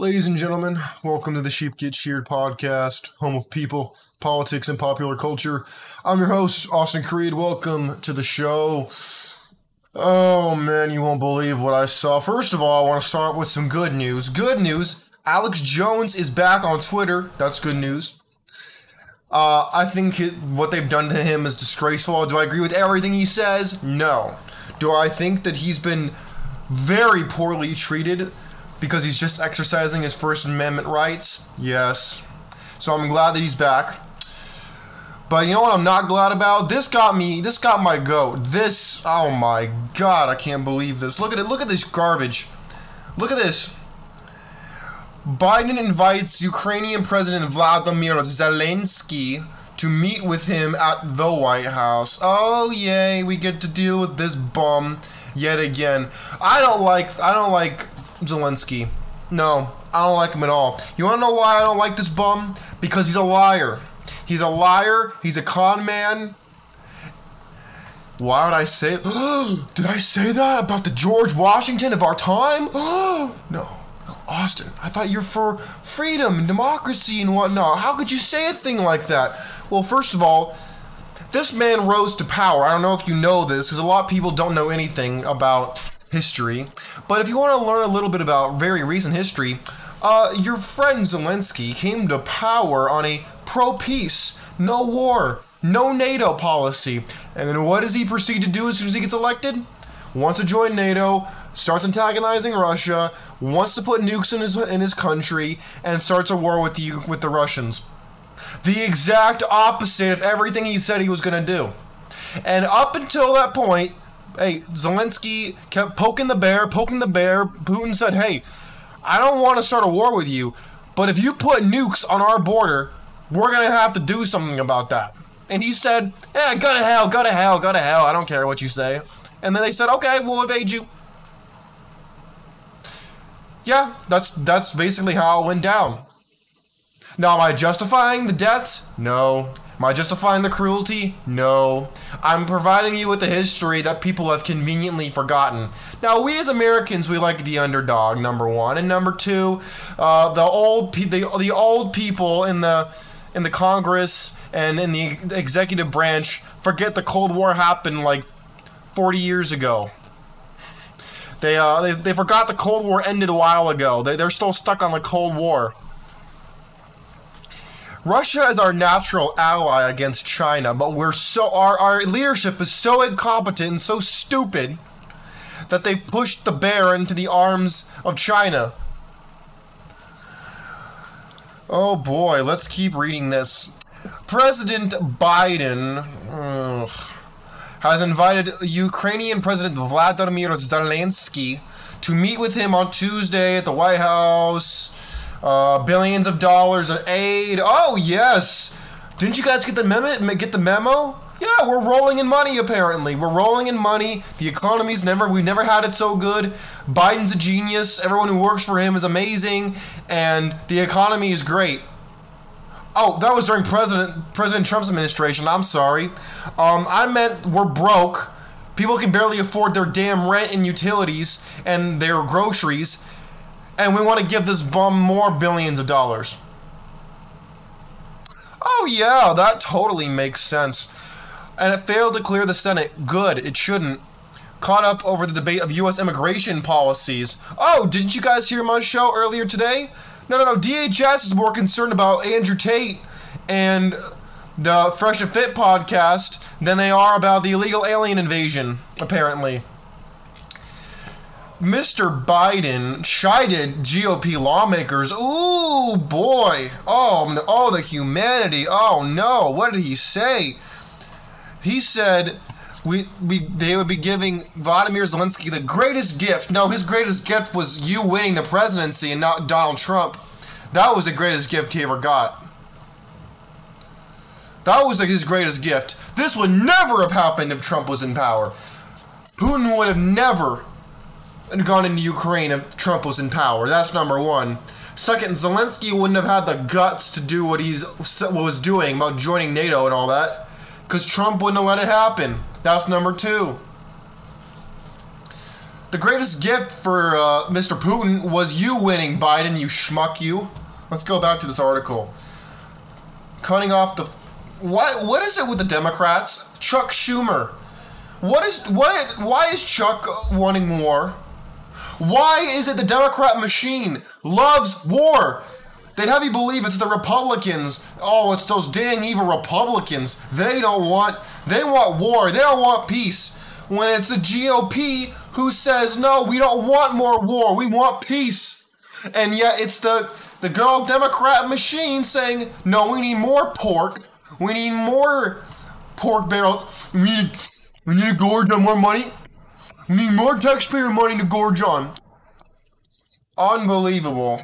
Ladies and gentlemen, welcome to the Sheep Get Sheared podcast, home of people, politics, and popular culture. I'm your host, Austin Creed. Welcome to the show. Oh man, you won't believe what I saw. First of all, I want to start with some good news. Good news Alex Jones is back on Twitter. That's good news. Uh, I think it, what they've done to him is disgraceful. Do I agree with everything he says? No. Do I think that he's been very poorly treated because he's just exercising his First Amendment rights? Yes. So I'm glad that he's back. But you know what I'm not glad about? This got me, this got my goat. This, oh my god, I can't believe this. Look at it, look at this garbage. Look at this. Biden invites Ukrainian President Vladimir Zelensky to meet with him at the White House. Oh yay, we get to deal with this bum yet again. I don't like I don't like Zelensky. No, I don't like him at all. You want to know why I don't like this bum? Because he's a liar. He's a liar. He's a con man. Why would I say? Did I say that about the George Washington of our time? no. Austin, I thought you're for freedom and democracy and whatnot. How could you say a thing like that? Well, first of all, this man rose to power. I don't know if you know this, because a lot of people don't know anything about history. But if you want to learn a little bit about very recent history, uh, your friend Zelensky came to power on a pro peace, no war, no NATO policy. And then what does he proceed to do as soon as he gets elected? Wants to join NATO, starts antagonizing Russia, wants to put nukes in his in his country, and starts a war with the with the Russians. The exact opposite of everything he said he was going to do. And up until that point, hey, Zelensky kept poking the bear, poking the bear. Putin said, "Hey, I don't want to start a war with you, but if you put nukes on our border, we're going to have to do something about that." And he said, "Yeah, go to hell, go to hell, go to hell. I don't care what you say." And then they said, "Okay, we'll invade you." Yeah, that's that's basically how it went down. Now, am I justifying the deaths? No. Am I justifying the cruelty? No. I'm providing you with the history that people have conveniently forgotten. Now, we as Americans, we like the underdog, number one, and number two, uh, the old pe- the, the old people in the in the Congress and in the executive branch forget the Cold War happened like 40 years ago. They, uh, they, they forgot the Cold War ended a while ago. They, they're still stuck on the Cold War. Russia is our natural ally against China, but we're so our, our leadership is so incompetent and so stupid that they've pushed the bear into the arms of China. Oh boy, let's keep reading this. President Biden ugh, has invited Ukrainian President Vladimir Zelensky to meet with him on Tuesday at the White House. Uh, billions of dollars in aid. Oh yes, didn't you guys get the memo? Get the memo? Yeah, we're rolling in money. Apparently, we're rolling in money. The economy's never. We've never had it so good. Biden's a genius. Everyone who works for him is amazing, and the economy is great. Oh, that was during President President Trump's administration. I'm sorry. Um, I meant we're broke. People can barely afford their damn rent and utilities and their groceries and we want to give this bum more billions of dollars. Oh, yeah, that totally makes sense. And it failed to clear the Senate. Good, it shouldn't. Caught up over the debate of U.S. immigration policies. Oh, didn't you guys hear my show earlier today? No, no, no. DHS is more concerned about Andrew Tate and the Fresh and Fit podcast than they are about the illegal alien invasion, apparently. Mr. Biden chided GOP lawmakers. Ooh, boy. Oh, oh, the humanity. Oh, no. What did he say? He said we, we they would be giving Vladimir Zelensky the greatest gift. No, his greatest gift was you winning the presidency and not Donald Trump. That was the greatest gift he ever got. That was his greatest gift. This would never have happened if Trump was in power. Putin would have never and gone into Ukraine if Trump was in power. That's number one. Second, Zelensky wouldn't have had the guts to do what he's what was doing about joining NATO and all that, because Trump wouldn't have let it happen. That's number two. the greatest gift for uh, Mr. Putin was you winning, Biden, you schmuck you. Let's go back to this article. Cutting off the. What, what is it with the Democrats? Chuck Schumer. What is what? Why is Chuck wanting war? Why is it the Democrat machine loves war? They'd have you believe it's the Republicans. Oh, it's those dang evil Republicans. They don't want they want war. They don't want peace. When it's the GOP who says, "No, we don't want more war. We want peace." And yet it's the the good old Democrat machine saying, "No, we need more pork. We need more pork barrels. We need we need to gorge on more money. Need more taxpayer money to gorge on." Unbelievable.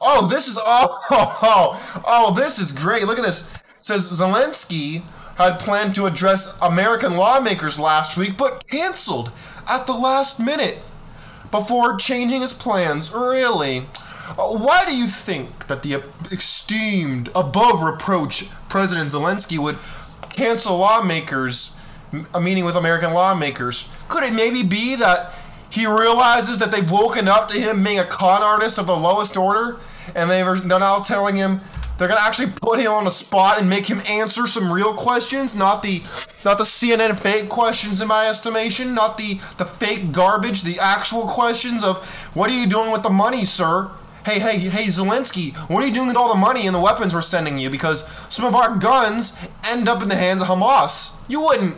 Oh, this is oh, oh, oh, oh, this is great. Look at this. It says Zelensky had planned to address American lawmakers last week, but canceled at the last minute before changing his plans. Really? Uh, why do you think that the esteemed, above reproach President Zelensky would cancel lawmakers, a meeting with American lawmakers? Could it maybe be that he realizes that they've woken up to him being a con artist of the lowest order, and they're now telling him they're gonna actually put him on the spot and make him answer some real questions, not the not the CNN fake questions in my estimation, not the the fake garbage, the actual questions of what are you doing with the money, sir? Hey, hey, hey, Zelensky, what are you doing with all the money and the weapons we're sending you? Because some of our guns end up in the hands of Hamas. You wouldn't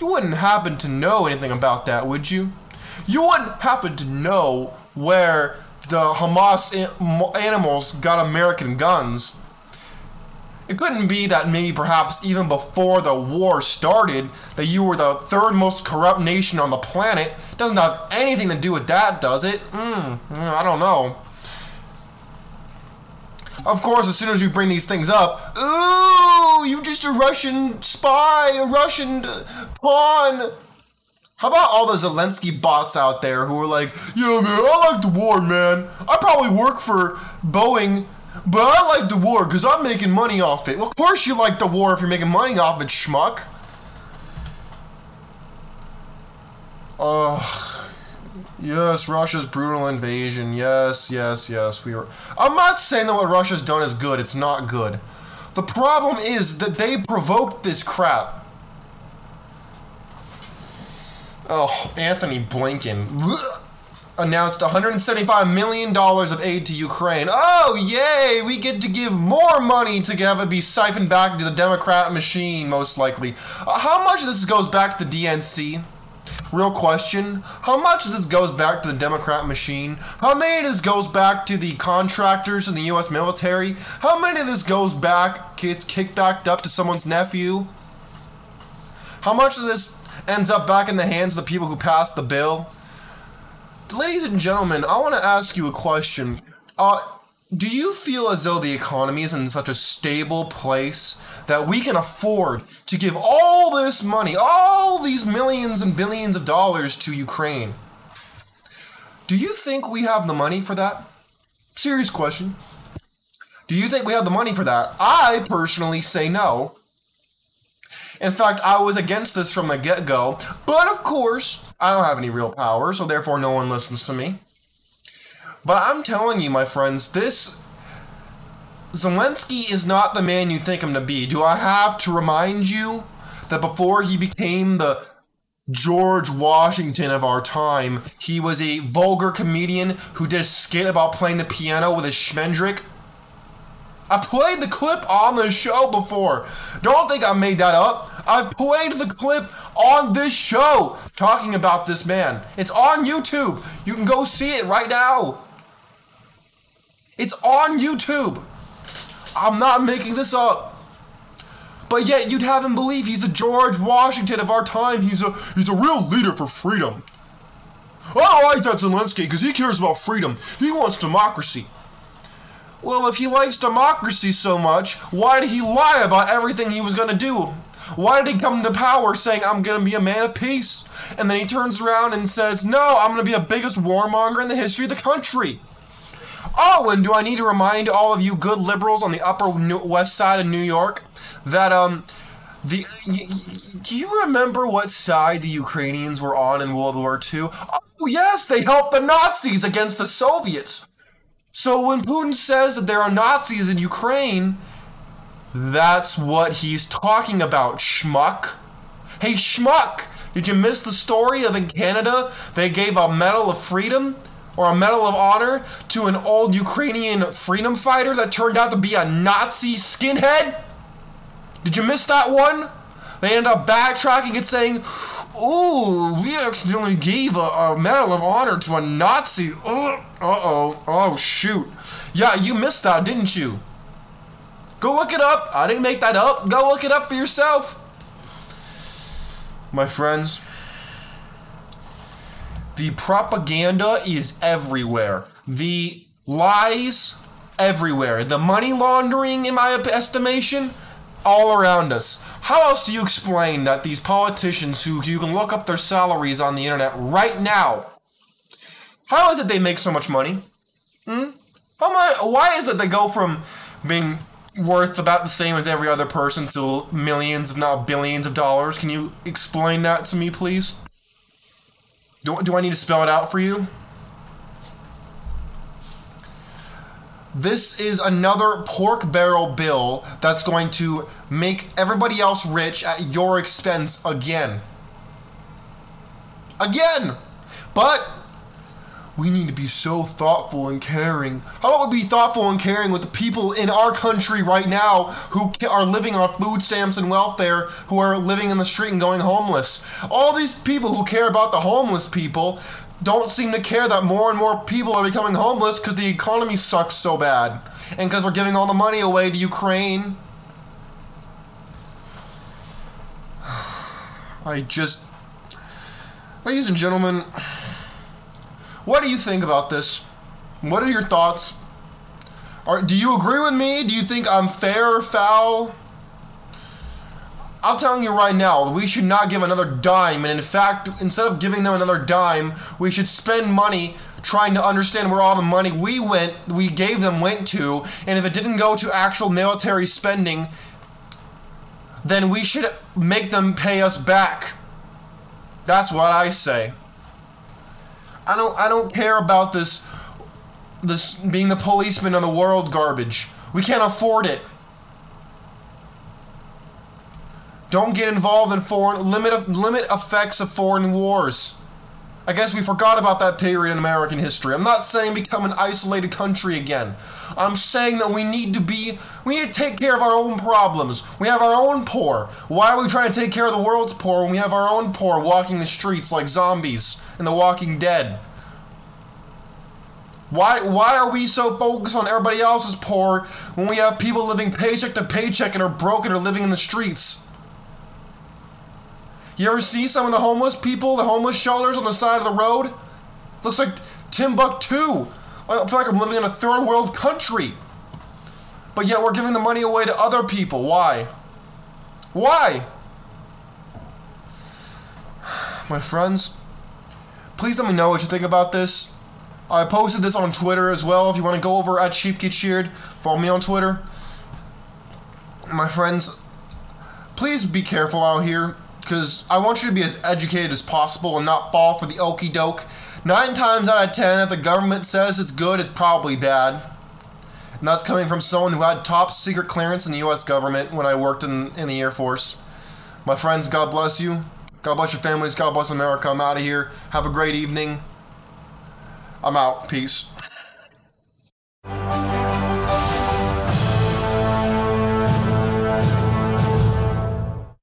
you wouldn't happen to know anything about that, would you? You wouldn't happen to know where the Hamas animals got American guns. It couldn't be that maybe perhaps even before the war started that you were the third most corrupt nation on the planet. Doesn't have anything to do with that, does it? Hmm, I don't know. Of course, as soon as you bring these things up, ooh, you just a Russian spy, a Russian uh, pawn. How about all the Zelensky bots out there who are like, yeah, man, I like the war, man. I probably work for Boeing, but I like the war because I'm making money off it. Well, of course you like the war if you're making money off it, schmuck. Ugh. Yes, Russia's brutal invasion. Yes, yes, yes. We are. I'm not saying that what Russia's done is good. It's not good. The problem is that they provoked this crap. Oh, Antony Blinken announced $175 million of aid to Ukraine. Oh, yay! We get to give more money to have it be siphoned back into the Democrat machine, most likely. Uh, how much of this goes back to the DNC? Real question. How much of this goes back to the Democrat machine? How many of this goes back to the contractors in the U.S. military? How many of this goes back, gets kicked back up to someone's nephew? How much of this ends up back in the hands of the people who passed the bill. Ladies and gentlemen, I want to ask you a question. Uh, do you feel as though the economy is in such a stable place that we can afford to give all this money, all these millions and billions of dollars to Ukraine? Do you think we have the money for that? Serious question. Do you think we have the money for that? I personally say no. In fact, I was against this from the get go, but of course, I don't have any real power, so therefore no one listens to me. But I'm telling you, my friends, this Zelensky is not the man you think him to be. Do I have to remind you that before he became the George Washington of our time, he was a vulgar comedian who did a skit about playing the piano with a schmendrick? I played the clip on the show before. Don't think I made that up. I've played the clip on this show talking about this man. It's on YouTube. You can go see it right now. It's on YouTube. I'm not making this up. But yet you'd have him believe he's the George Washington of our time. He's a he's a real leader for freedom. I like that Zelensky because he cares about freedom. He wants democracy. Well, if he likes democracy so much, why did he lie about everything he was going to do? Why did he come to power saying, I'm going to be a man of peace? And then he turns around and says, No, I'm going to be the biggest warmonger in the history of the country. Oh, and do I need to remind all of you good liberals on the Upper West Side of New York that um, The y- y- do you remember what side the Ukrainians were on in World War II? Oh yes, they helped the Nazis against the Soviets. So when Putin says that there are Nazis in Ukraine, that's what he's talking about, schmuck. Hey schmuck, did you miss the story of in Canada they gave a Medal of Freedom or a Medal of Honor to an old Ukrainian freedom fighter that turned out to be a Nazi skinhead? Did you miss that one? They end up backtracking and saying, Ooh, we accidentally gave a, a Medal of Honor to a Nazi. Uh oh. Oh, shoot. Yeah, you missed that, didn't you? Go look it up. I didn't make that up. Go look it up for yourself. My friends, the propaganda is everywhere. The lies everywhere. The money laundering, in my estimation, all around us. How else do you explain that these politicians who you can look up their salaries on the internet right now? How is it they make so much money? Hmm? How much? Why is it they go from being worth about the same as every other person to millions, if not billions, of dollars? Can you explain that to me, please? Do, do I need to spell it out for you? This is another pork barrel bill that's going to make everybody else rich at your expense again. Again! But we need to be so thoughtful and caring. How about we be thoughtful and caring with the people in our country right now who are living on food stamps and welfare, who are living in the street and going homeless? All these people who care about the homeless people don't seem to care that more and more people are becoming homeless because the economy sucks so bad. And because we're giving all the money away to Ukraine. I just. Ladies and gentlemen, what do you think about this? What are your thoughts? Are, do you agree with me? Do you think I'm fair or foul? I'm telling you right now, we should not give another dime. And in fact, instead of giving them another dime, we should spend money trying to understand where all the money we went, we gave them went to. And if it didn't go to actual military spending, then we should make them pay us back. That's what I say. I don't I don't care about this this being the policeman of the world garbage. We can't afford it. Don't get involved in foreign limit limit effects of foreign wars. I guess we forgot about that period in American history. I'm not saying become an isolated country again. I'm saying that we need to be we need to take care of our own problems. We have our own poor. Why are we trying to take care of the world's poor when we have our own poor walking the streets like zombies in The Walking Dead? Why why are we so focused on everybody else's poor when we have people living paycheck to paycheck and are broken or living in the streets? You ever see some of the homeless people, the homeless shelters on the side of the road? Looks like Timbuktu. I feel like I'm living in a third world country. But yet we're giving the money away to other people. Why? Why? My friends, please let me know what you think about this. I posted this on Twitter as well. If you want to go over at Sheep Get Sheared, follow me on Twitter. My friends, please be careful out here because I want you to be as educated as possible and not fall for the okey doke. Nine times out of ten, if the government says it's good, it's probably bad. And that's coming from someone who had top secret clearance in the US government when I worked in, in the Air Force. My friends, God bless you. God bless your families. God bless America. I'm out of here. Have a great evening. I'm out. Peace.